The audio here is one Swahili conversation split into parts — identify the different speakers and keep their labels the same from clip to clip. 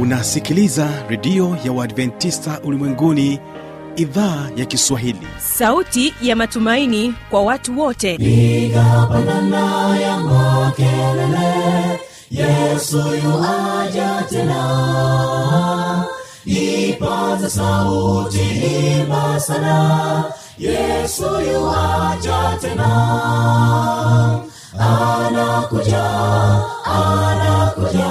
Speaker 1: unasikiliza redio ya uadventista ulimwenguni idhaa ya kiswahili.
Speaker 2: Sauti ya matumaini kwa watu wote.
Speaker 3: Igapandana ya makelele yesu yuaja tena. Ipaza sauti imba sana yesu yuaja tena. Anakuja anakuja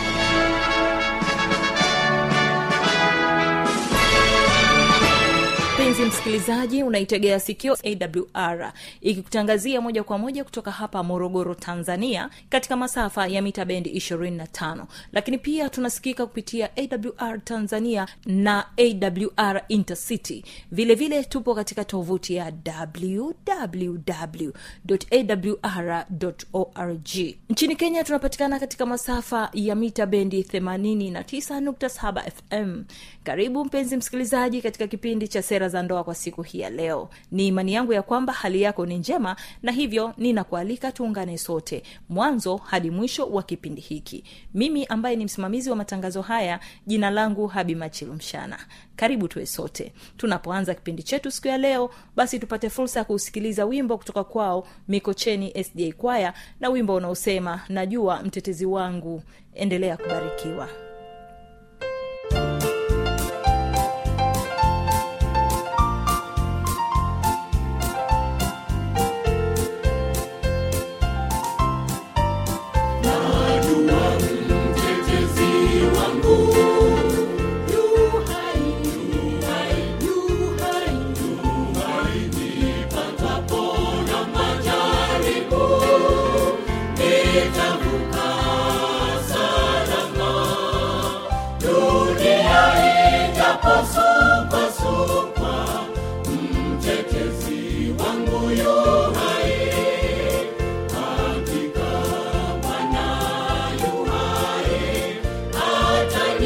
Speaker 2: msikilizaji unaitegea sikio awr ikikutangazia moja kwa moja kutoka hapa morogoro tanzania katika masafa ya mita bendi 25 lakini pia tunasikika kupitia awr tanzania na awr intercity. Vilevile vile tupo katika tovuti ya wwwawr org. Nchini kenya tunapatikana katika masafa ya mita bendi 89.7 fm karibu mpenzi msikilizaji katika kipindi cha sera za ndoa kwa siku hii ya leo. Ni imani yangu ya kwamba hali yako ni njema na hivyo ninakualika tuungane sote mwanzo hadi mwisho wa kipindi hiki. Mimi ambaye ni msimamizi wa matangazo haya jina langu habi machilu mshana. Karibu tuwe sote. Tunapoanza kipindi chetu siku ya leo basi tupate fursa ya kuusikiliza wimbo kutoka kwao mikocheni sda kwaya na wimbo unaosema najua mtetezi wangu endelea kubarikiwa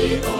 Speaker 3: be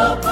Speaker 3: Oh.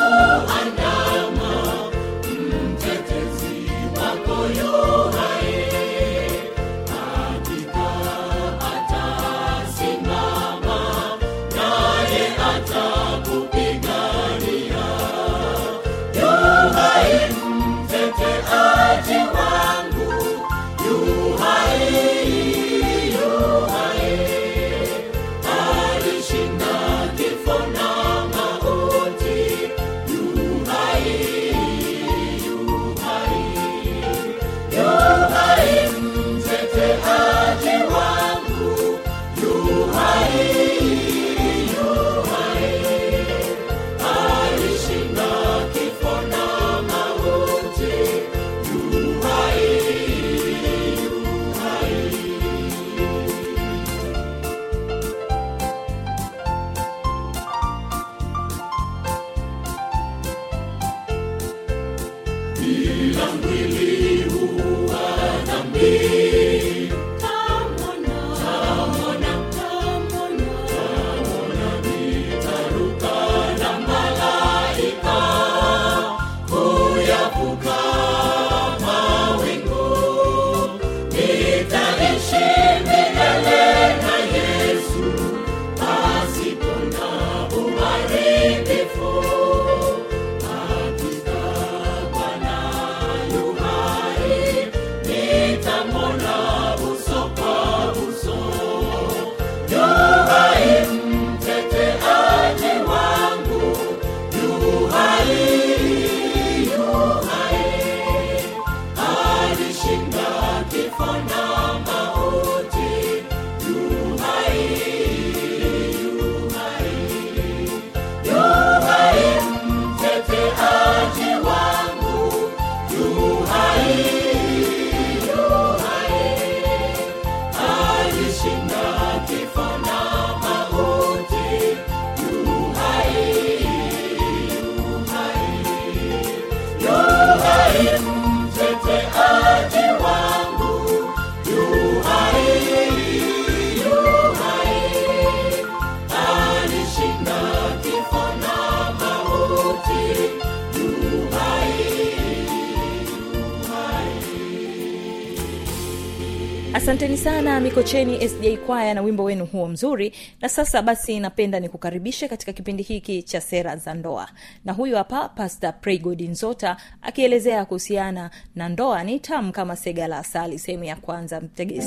Speaker 2: Asanteni sana mikocheni sj kwaya na wimbo wenu huo mzuri. Na sasa basi napenda nikukaribishe katika kipindi hiki cha sera za ndoa. Na huyu hapa pasta praygod nzota akielezea kuhusiana na ndoa. Ni tamu kama sega la asali sehemu ya kwanza mtege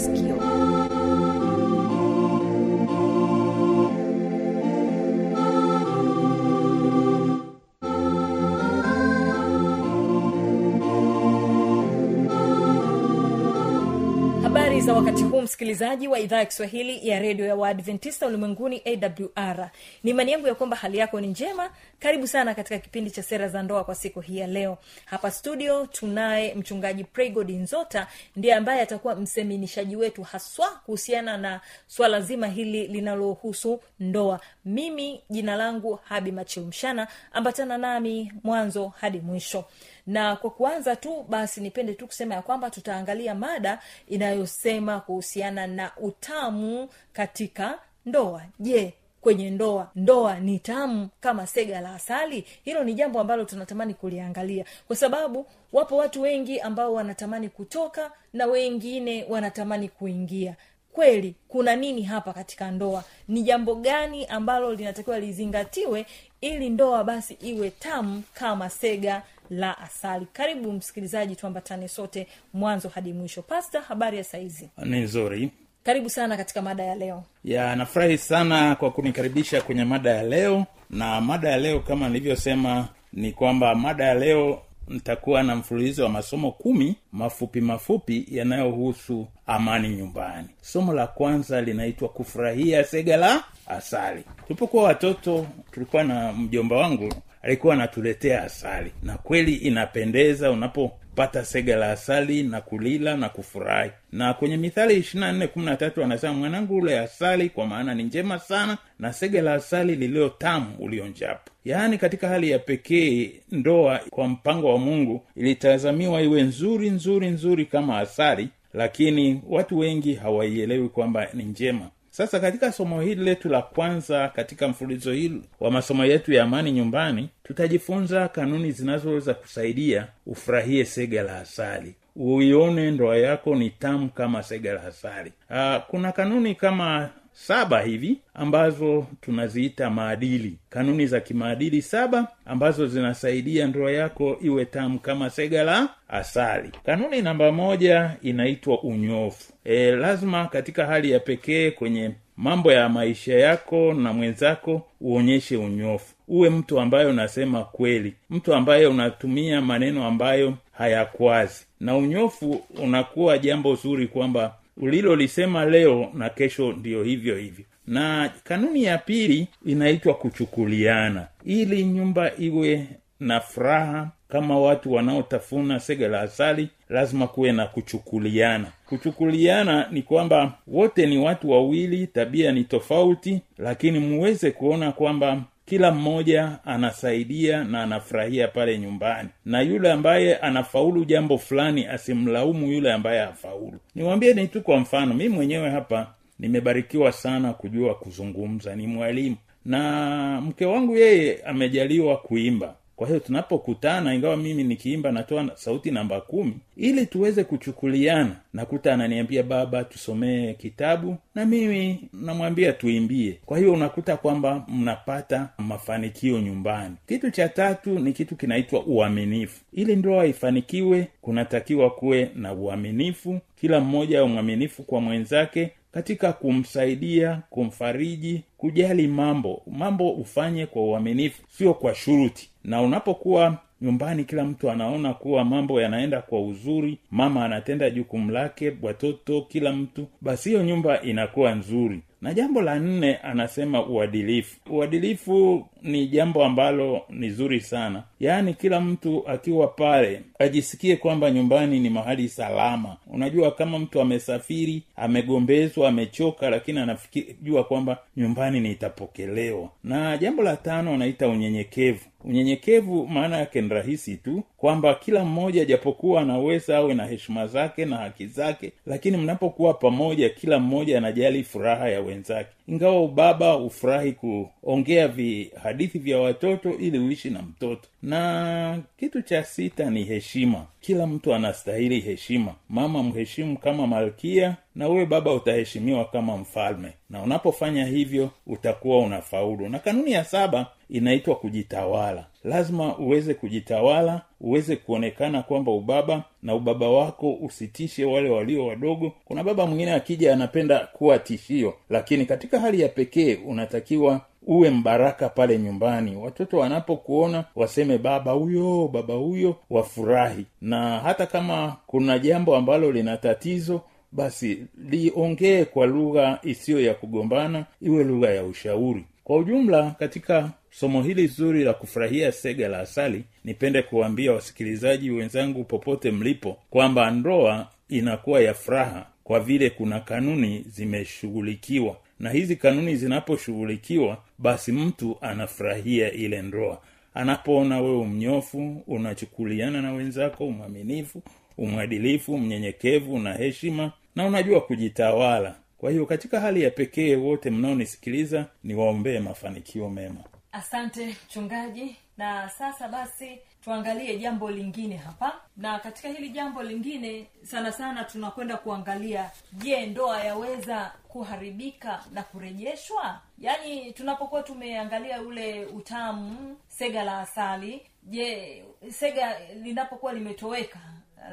Speaker 2: msikilizaji wa idhaa ya kiswahili ya redio ya waadventista ulimwenguni awr ni imani yangu ya kwamba hali yako ni njema. Karibu sana katika kipindi cha sera za ndoa kwa siku hii ya leo. Hapa studio tunaye mchungaji pregod nzota ndiye ambaye atakuwa mseminishaji wetu haswa kuhusiana na swala zima hili linalohusu ndoa. Mimi jina langu habi machilumshana ambatana nami mwanzo hadi mwisho na kwa kuanza tu basi nipende tu kusema ya kwamba tutaangalia mada inayosema kuhusiana na utamu katika ndoa. Je kwenye ndoa ndoa ni tamu kama sega la asali? Hilo ni jambo ambalo tunatamani kuliangalia. Kwa sababu wapo watu wengi ambao wanatamani kutoka na wengine wanatamani kuingia. Kweli kuna nini hapa katika ndoa? Ni jambo gani ambalo linatakiwa lizingatiwe ili ndoa basi iwe tamu kama sega la asali. Karibu msikilizaji tuambatane sote mwanzo hadi mwisho. Pasta habari ya saizi?
Speaker 4: Ni nzuri.
Speaker 2: Karibu sana katika mada ya leo.
Speaker 4: Ya nafurahi sana kwa kunikaribisha kwenye mada ya leo. Na mada ya leo kama nilivyosema ni kwamba mada ya leo nitakuwa na mfululizo wa masomo kumi mafupi mafupi yanayohusu amani nyumbani. Somo la kwanza linaitwa kufurahia sega la asali. Tulipokuwa watoto tulikuwa na mjomba wangu alikuwa anatuletea asali. Na kweli inapendeza unapopata sega la asali na kulila na kufurahi. Na kwenye mithali ishirina nne kumi na tatu anasema mwanangu ule asali kwa maana ni njema sana na sega la asali lililo tamu ulionjapo yaani katika hali ya pekee ndoa kwa mpango wa mungu ilitazamiwa iwe nzuri nzuri nzuri kama asali lakini watu wengi hawaielewi kwamba ni njema sasa katika somo hili letu la kwanza katika mfululizo hili wa masomo yetu ya amani nyumbani tutajifunza kanuni zinazoweza kusaidia ufurahie sega la asali. Uione ndoa yako ni tamu kama sega la asali. Aa, kuna kanuni kama saba hivi ambazo tunaziita maadili. Kanuni za kimaadili saba ambazo zinasaidia ndoa yako iwe tamu kama sega la asali. Kanuni namba moja inaitwa unyofu. E, lazima katika hali ya pekee kwenye mambo ya maisha yako na mwenzako uonyeshe unyofu. Uwe mtu ambaye unasema kweli. Mtu ambaye unatumia maneno ambayo hayakwazi na unyofu unakuwa jambo zuri kwamba ulilolisema leo na kesho ndiyo hivyo hivyo. Na kanuni ya pili inaitwa kuchukuliana. Ili nyumba iwe na furaha kama watu wanaotafuna sega la asali lazima kuwe na kuchukuliana. Kuchukuliana ni kwamba wote ni watu wawili tabia ni tofauti lakini muweze kuona kwamba kila mmoja anasaidia na anafurahia pale nyumbani. Na yule ambaye anafaulu jambo fulani asimlaumu yule ambaye hafaulu. Niwambie ni tu kwa mfano mi mwenyewe hapa nimebarikiwa sana kujua kuzungumza ni mwalimu. Na mke wangu yeye amejaliwa kuimba kwa hiyo tunapokutana ingawa mimi nikiimba natoa sauti namba kumi ili tuweze kuchukuliana nakuta ananiambia baba tusomee kitabu na mimi namwambia tuimbie. Kwa hiyo unakuta kwamba mnapata mafanikio nyumbani. Kitu cha tatu ni kitu kinaitwa uaminifu. Ili ndoa ifanikiwe kunatakiwa kuwe na uaminifu. Kila mmoja mwaminifu kwa mwenzake katika kumsaidia kumfariji kujali mambo. Mambo ufanye kwa uaminifu sio kwa shuruti. Na unapokuwa nyumbani kila mtu anaona kuwa mambo yanaenda kwa uzuri mama anatenda jukumu lake watoto kila mtu basi hiyo nyumba inakuwa nzuri. Na jambo la nne anasema uadilifu. Uadilifu ni jambo ambalo ni zuri sana yaani kila mtu akiwa pale ajisikie kwamba nyumbani ni mahali salama. Unajua kama mtu amesafiri amegombezwa amechoka lakini anafikijua kwamba nyumbani nitapokelewa. Na jambo la tano anaita unyenyekevu. Unyenyekevu maana yake ni rahisi tu kwamba kila mmoja japokuwa anaweza awe na heshima zake na haki zake lakini mnapokuwa pamoja kila mmoja anajali furaha ya wenzake. Ingawa ubaba hufurahi kuongea vihadithi vya watoto ili uishi na mtoto na kitu cha sita ni heshima. Kila mtu anastahili heshima. Mama mheshimu kama malkia na wewe baba utaheshimiwa kama mfalme. Na unapofanya hivyo utakuwa unafaulu. Na kanuni ya saba inaitwa kujitawala. Lazima uweze kujitawala uweze kuonekana kwamba ubaba na ubaba wako usitishe wale walio wadogo. Kuna baba mwingine akija anapenda kuwa tishio lakini katika hali ya pekee unatakiwa uwe mbaraka pale nyumbani. Watoto wanapokuona waseme baba huyo baba huyo wafurahi. Na hata kama kuna jambo ambalo lina tatizo basi liongee kwa lugha isiyo ya kugombana iwe lugha ya ushauri. Kwa ujumla katika somo hili zuri la kufurahia sega la asali nipende kuwaambia wasikilizaji wenzangu popote mlipo kwamba ndoa inakuwa ya furaha kwa vile kuna kanuni zimeshughulikiwa na hizi kanuni zinaposhughulikiwa basi mtu anafurahia ile ndoa. Anapoona wewe mnyofu unachukuliana na wenzako umwaminifu umwadilifu mnyenyekevu na heshima na unajua kujitawala. Kwa hiyo katika hali ya pekee wote mnaonisikiliza niwaombee mafanikio mema.
Speaker 2: Asante mchungaji na sasa basi tuangalie jambo lingine hapa. Na katika hili jambo lingine sana sana tunakwenda kuangalia je ndoa yaweza kuharibika na kurejeshwa? Yaani tunapokuwa tumeangalia ule utamu sega la asali je sega linapokuwa limetoweka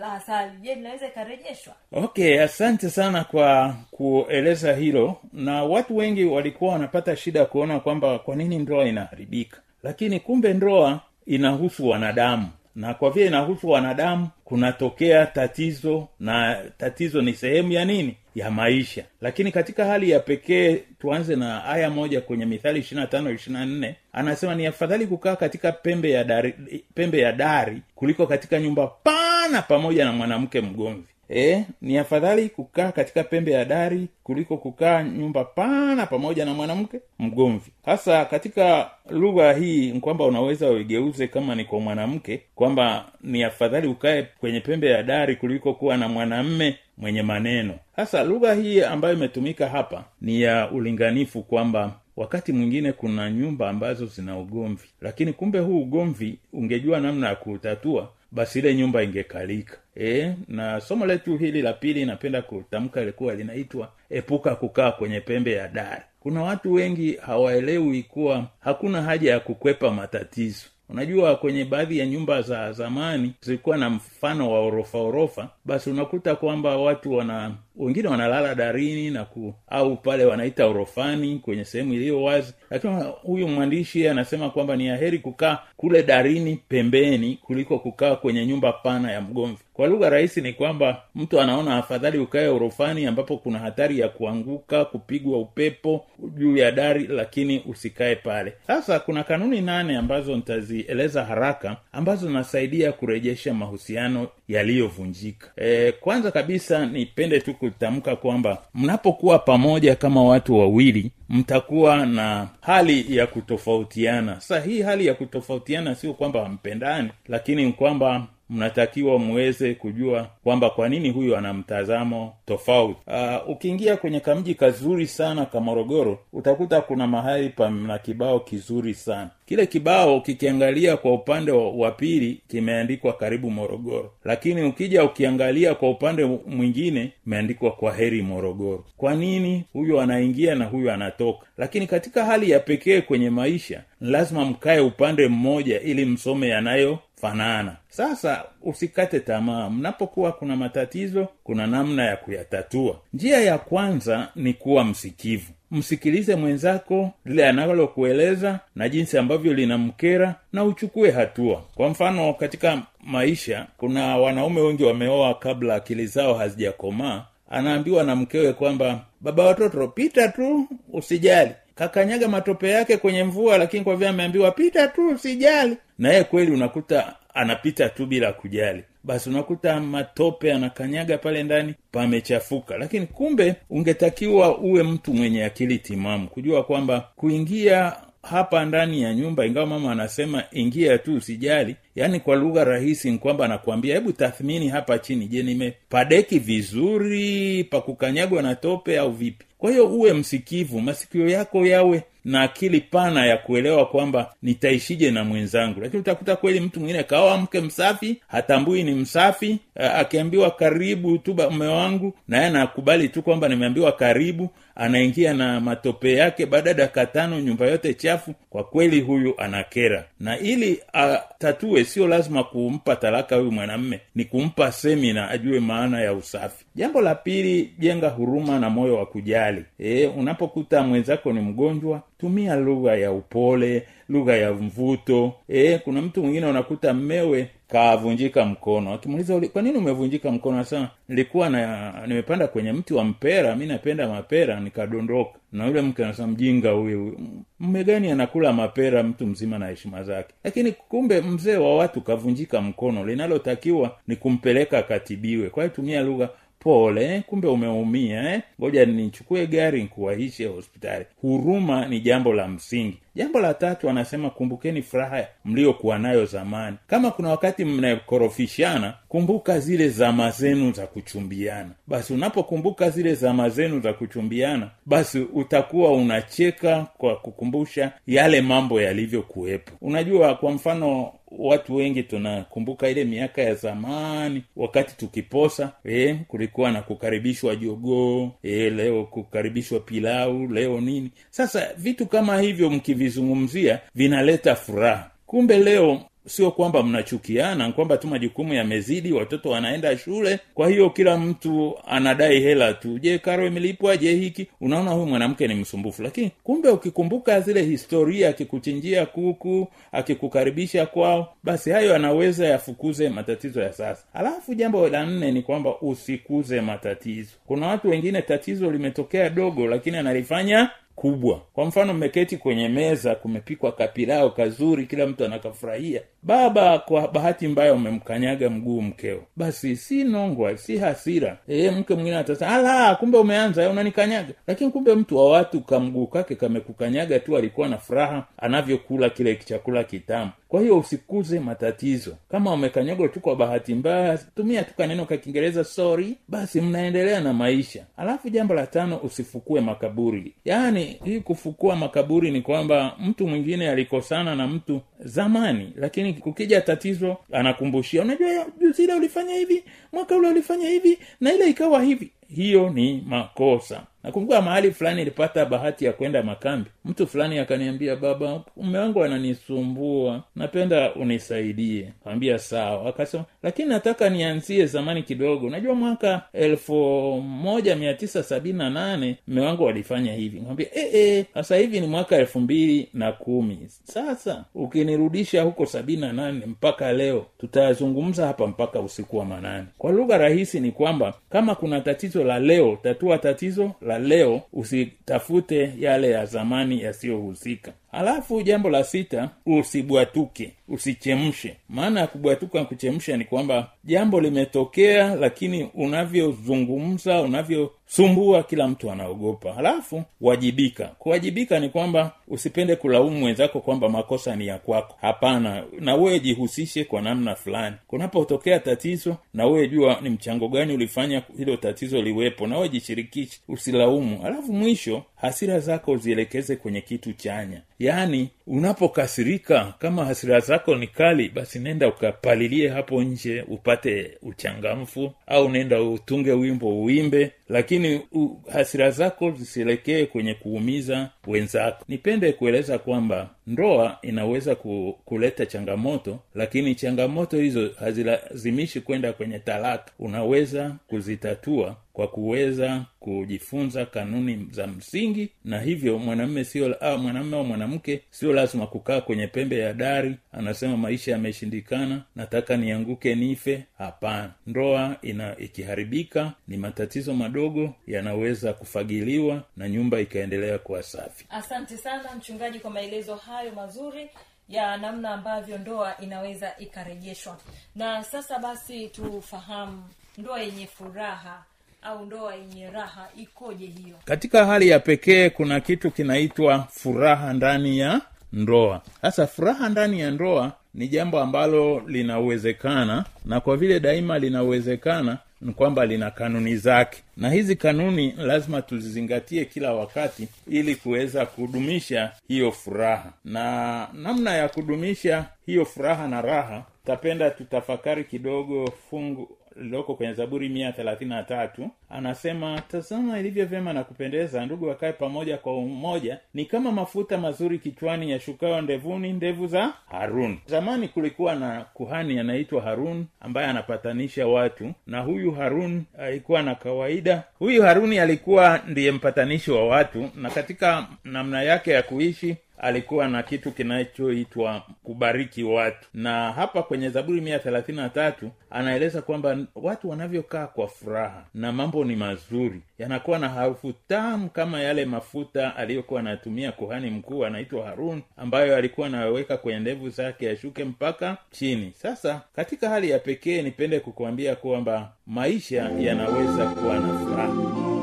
Speaker 2: la asali je linaweza ikarejeshwa?
Speaker 4: Okay asante sana kwa kueleza hilo. Na watu wengi walikuwa wanapata shida kuona kwamba kwa nini ndoa inaharibika lakini kumbe ndoa inahusu wanadamu. Na kwa vile inahusu wanadamu kunatokea tatizo na tatizo ni sehemu ya nini? Ya maisha. Lakini katika hali ya pekee tuanze na aya moja kwenye mithali ishirina tano ishirina nne. Anasema ni afadhali kukaa katika pembe ya dari pembe ya dari kuliko katika nyumba pana pamoja na mwanamke mgomvi e, ni afadhali kukaa katika pembe ya dari kuliko kukaa nyumba pana pamoja na mwanamke mgomvi. Hasa katika lugha hii kwamba unaweza uigeuze kama ni kwa mwanamke kwamba ni afadhali ukae kwenye pembe ya dari kuliko kuwa na mwanamme mwenye maneno. Sasa lugha hii ambayo imetumika hapa ni ya ulinganifu kwamba wakati mwingine kuna nyumba ambazo zina ugomvi lakini kumbe huu ugomvi ungejua namna ya kuutatua basi ile nyumba ingekalika. E, na somo letu hili la pili napenda kutamka ilikuwa linaitwa epuka kukaa kwenye pembe ya dari. Kuna watu wengi hawaelewi kuwa hakuna haja ya kukwepa matatizo. Unajua kwenye baadhi ya nyumba za zamani zilikuwa na mfano wa orofa orofa basi unakuta kwamba watu wana wengine wanalala darini na ku au pale wanaita orofani kwenye sehemu iliyo wazi. Lakini huyu mwandishi anasema kwamba ni aheri kukaa kule darini pembeni kuliko kukaa kwenye nyumba pana ya mgomvi. Kwa lugha rahisi ni kwamba mtu anaona afadhali ukae orofani ambapo kuna hatari ya kuanguka kupigwa upepo juu ya dari lakini usikae pale. Sasa kuna kanuni nane ambazo nitazieleza haraka ambazo zinasaidia kurejesha mahusiano yaliyovunjika. E, kwanza kabisa nipende tu kutamka kwamba mnapokuwa pamoja kama watu wawili mtakuwa na hali ya kutofautiana. Sasa hii hali ya kutofautiana sio kwamba hampendani lakini kwamba mnatakiwa muweze kujua kwamba kwa nini huyu ana mtazamo tofauti. Uh, ukiingia kwenye kamji kazuri sana ka morogoro utakuta kuna mahali pana kibao kizuri sana. Kile kibao kikiangalia kwa upande wa pili kimeandikwa karibu morogoro. Lakini ukija ukiangalia kwa upande mwingine imeandikwa kwa heri morogoro. Kwa nini huyu anaingia na huyu anatoka? Lakini katika hali ya pekee kwenye maisha lazima mkae upande mmoja ili msome yanayo fanana. Sasa usikate tamaa. Mnapokuwa kuna matatizo kuna namna ya kuyatatua. Njia ya kwanza ni kuwa msikivu. Msikilize mwenzako lile analokueleza na jinsi ambavyo linamkera na uchukue hatua. Kwa mfano katika maisha kuna wanaume wengi wameoa kabla akili zao hazijakomaa. Anaambiwa na mkewe kwamba baba watoto pita tu usijali kakanyaga matope yake kwenye mvua lakini kwa vile ameambiwa pita tu sijali na yeye kweli unakuta anapita tu bila kujali. Basi unakuta matope anakanyaga pale ndani pamechafuka. Lakini kumbe ungetakiwa uwe mtu mwenye akili timamu kujua kwamba kuingia hapa ndani ya nyumba ingawa mama anasema ingia tu usijali. Yaani kwa lugha rahisi kwamba anakuambia hebu tathmini hapa chini. Je nimepadeki vizuri? Pakukanyagwa na tope au vipi? Kwa hiyo uwe msikivu masikio yako yawe na akili pana ya kuelewa kwamba nitaishije na mwenzangu. Lakini utakuta kweli mtu mwingine kaoa mke msafi hatambui ni msafi akiambiwa karibu tu mme wangu naye nakubali tu kwamba nimeambiwa karibu anaingia na matope yake baada ya dakika tano nyumba yote chafu. Kwa kweli huyu anakera. Na ili atatue sio lazima kumpa talaka huyu mwanamme ni kumpa semina ajue maana ya usafi. Jambo la pili jenga huruma na moyo wa kujali. E, unapokuta mwenzako ni mgonjwa tumia lugha ya upole lugha ya mvuto. E, kuna mtu mwingine unakuta mmewe kavunjika mkono. Akimuuliza "Uli- kwa nini umevunjika mkono? Anasema nilikuwa na nimepanda kwenye mti wa mpera mi napenda mapera nikadondoka. Na yule mke anasema mjinga huyu huyu. mme gani anakula mapera mtu mzima na heshima zake? Lakini kumbe mzee wa watu kavunjika mkono linalotakiwa ni kumpeleka akatibiwe. Kwa hiyo tumia lugha pole kumbe umeumia eh? nichukue gari nkuwahishe hospitali. Huruma ni jambo la msingi. Jambo la tatu anasema kumbukeni furaha mliokuwa nayo zamani. Kama kuna wakati mnakorofishana kumbuka zile zama zenu za kuchumbiana. Basi unapokumbuka zile zama zenu za kuchumbiana basi utakuwa unacheka kwa kukumbusha yale mambo yalivyokuwepo. Unajua kwa mfano watu wengi tunakumbuka ile miaka ya zamani wakati tukiposa eh, kulikuwa na kukaribishwa jogoo eh, leo kukaribishwa pilau leo nini. Sasa vitu kama hivyo mkivizungumzia vinaleta furaha. Kumbe leo sio kwamba mnachukiana kwamba tu majukumu yamezidi watoto wanaenda shule. Kwa hiyo kila mtu anadai hela tu. Je karo imelipwa? Je hiki? Unaona huyu mwanamke ni msumbufu. Lakini kumbe ukikumbuka zile historia akikuchinjia kuku akikukaribisha kwao basi hayo anaweza yafukuze matatizo ya sasa. Alafu jambo la nne ni kwamba usikuze matatizo. Kuna watu wengine tatizo limetokea dogo lakini analifanya kubwa. Kwa mfano mmeketi kwenye meza kumepikwa kapilao kazuri kila mtu anakafurahia. Baba kwa bahati mbaya umemkanyaga mguu mkeo. Basi si nongwa si hasira. E, mke mwingine atasema ala kumbe umeanza eh, unanikanyaga. Lakini kumbe mtu wa watu kamguu kake kamekukanyaga tu alikuwa na furaha anavyokula kile chakula kitamu. Kwa hiyo usikuze matatizo. Kama umekanyagwa tu kwa bahati mbaya tumia tu kaneno ka kiingereza sorry. Basi mnaendelea na maisha. Alafu jambo la tano usifukue makaburi. Yaani hii kufukua makaburi ni kwamba mtu mwingine alikosana na mtu zamani lakini kukija tatizo anakumbushia unajua juzi ile ulifanya hivi mwaka ule ulifanya hivi na ile ikawa hivi. Hiyo ni makosa nakumbuka mahali fulani ilipata bahati ya kwenda makambi. Mtu fulani akaniambia baba mume wangu ananisumbua. Napenda unisaidie. Kaambia sawa. Akasema lakini nataka nianzie zamani kidogo. Najua mwaka elfu moja mia tisa sabini na nane mume wangu alifanya hivi. Kaambia e, e, sasa hivi ni mwaka elfu mbili na kumi. Sasa ukinirudisha huko sabini na nane mpaka leo tutayazungumza hapa mpaka usiku wa manane. Kwa lugha rahisi ni kwamba kama kuna tatizo la leo tatua tatizo la leo usitafute yale ya zamani yasiyohusika alafu jambo la sita usibwatuke usichemshe. Maana ya kubwatuka kuchemsha ni kwamba jambo limetokea lakini unavyozungumza unavyosumbua kila mtu anaogopa. Halafu wajibika. Kuwajibika ni kwamba usipende kulaumu mwenzako kwamba makosa ni ya kwako. Hapana na wewe jihusishe kwa namna fulani. Kunapotokea tatizo na wewe jua ni mchango gani ulifanya hilo tatizo liwepo na wewe jishirikishe usilaumu. Alafu mwisho hasira zako zielekeze kwenye kitu chanya yaani unapokasirika kama hasira zako ni kali basi nenda ukapalilie hapo nje upate uchangamfu au nenda utunge wimbo uimbe lakini hasira zako zisielekee kwenye kuumiza wenzako. Nipende kueleza kwamba ndoa inaweza ku, kuleta changamoto lakini changamoto hizo hazilazimishi kwenda kwenye talaka. Unaweza kuzitatua kwa kuweza kujifunza kanuni za msingi na hivyo mwanamme sio mwanamme au mwanamke sio lazima kukaa kwenye pembe ya dari anasema maisha yameshindikana nataka nianguke nife. Hapana. Ndoa ina ikiharibika ni matatizo madogo yanaweza kufagiliwa na nyumba ikaendelea kuwa safi.
Speaker 2: Asante sana mchungaji kwa maelezo hayo mazuri ya namna ambavyo ndoa inaweza ikarejeshwa. Na sasa basi tufahamu ndoa yenye furaha au ndoa yenye raha ikoje hiyo?
Speaker 4: Katika hali ya pekee kuna kitu kinaitwa furaha ndani ya ndoa. Sasa furaha ndani ya ndoa ni jambo ambalo linawezekana na kwa vile daima linawezekana ni kwamba lina kanuni zake. Na hizi kanuni lazima tuzizingatie kila wakati ili kuweza kudumisha hiyo furaha. Na namna ya kudumisha hiyo furaha na raha tapenda tutafakari kidogo fungu lililoko kwenye zaburi mia thelathini na tatu anasema tazama ilivyo vyema na kupendeza ndugu wakae pamoja kwa umoja. Ni kama mafuta mazuri kichwani yashukayo ndevuni ndevu za harun. Zamani kulikuwa na kuhani anaitwa harun ambaye anapatanisha watu na huyu harun alikuwa na kawaida. Huyu haruni alikuwa ndiye mpatanishi wa watu na katika namna yake ya kuishi alikuwa na kitu kinachoitwa kubariki watu. Na hapa kwenye zaburi mia thelathini na tatu anaeleza kwamba watu wanavyokaa kwa furaha na mambo ni mazuri yanakuwa na harufu tamu kama yale mafuta aliyokuwa anatumia kuhani mkuu anaitwa harun ambayo alikuwa anaweka kwenye ndevu zake yashuke mpaka chini. Sasa katika hali ya pekee nipende kukuambia kwamba maisha yanaweza kuwa na furaha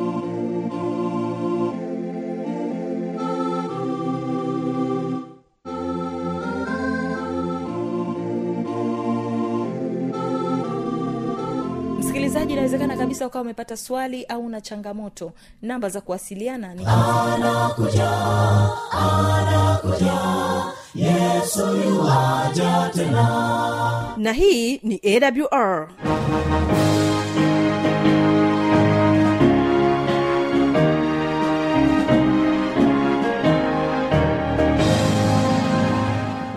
Speaker 2: kabisa ukawa umepata swali au na changamoto namba za kuwasiliana ni
Speaker 5: anakuja anakuja. Yesu tena.
Speaker 6: Na hii ni awr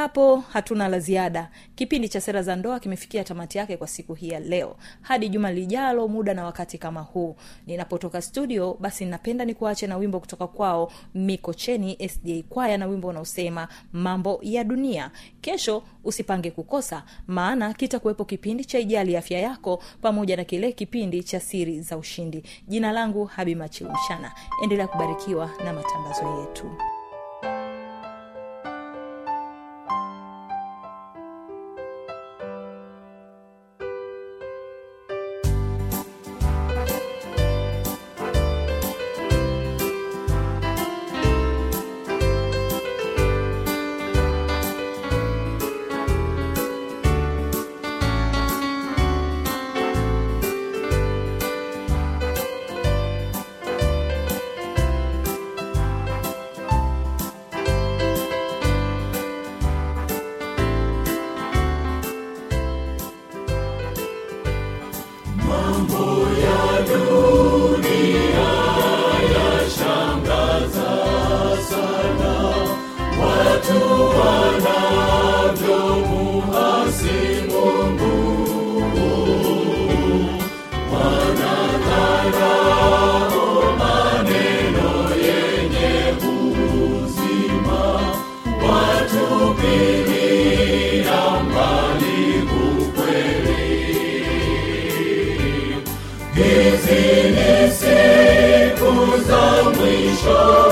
Speaker 2: hapo hatuna la ziada. Kipindi cha sera za ndoa kimefikia tamati yake kwa siku hii ya leo. Hadi juma lijalo muda na wakati kama huu. Ninapotoka studio basi napenda ni kuache na wimbo kutoka kwao mikocheni sda kwaya na wimbo unaosema mambo ya dunia. Kesho usipange kukosa maana kitakuwepo kipindi cha ijali afya yako pamoja na kile kipindi cha siri za ushindi. Jina langu habi habimachilumshana endelea kubarikiwa na matangazo yetu
Speaker 5: Tusifuatishe siku za dunia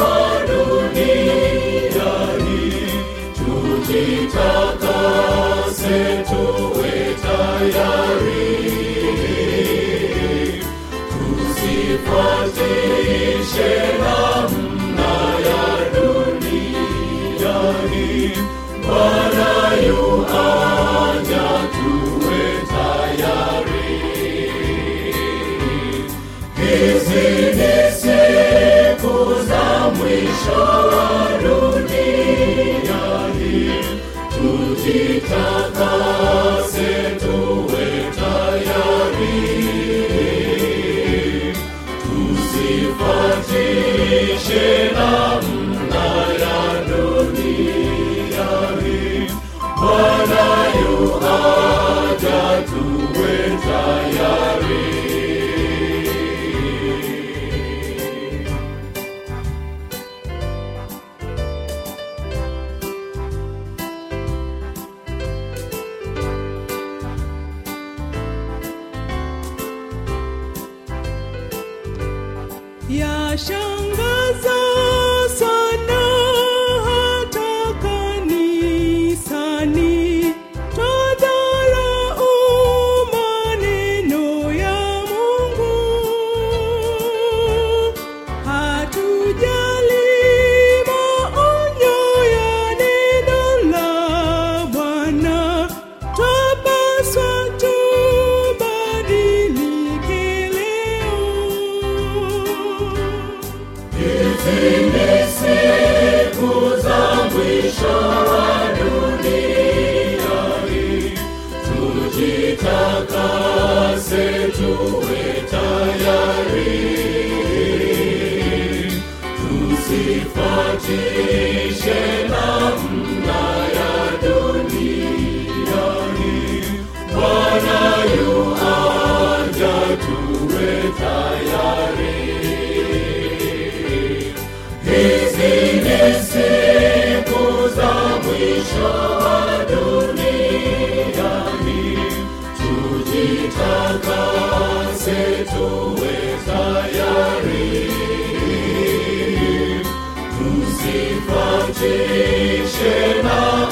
Speaker 5: Hallelujah. mwisho wa Tusifuatishe na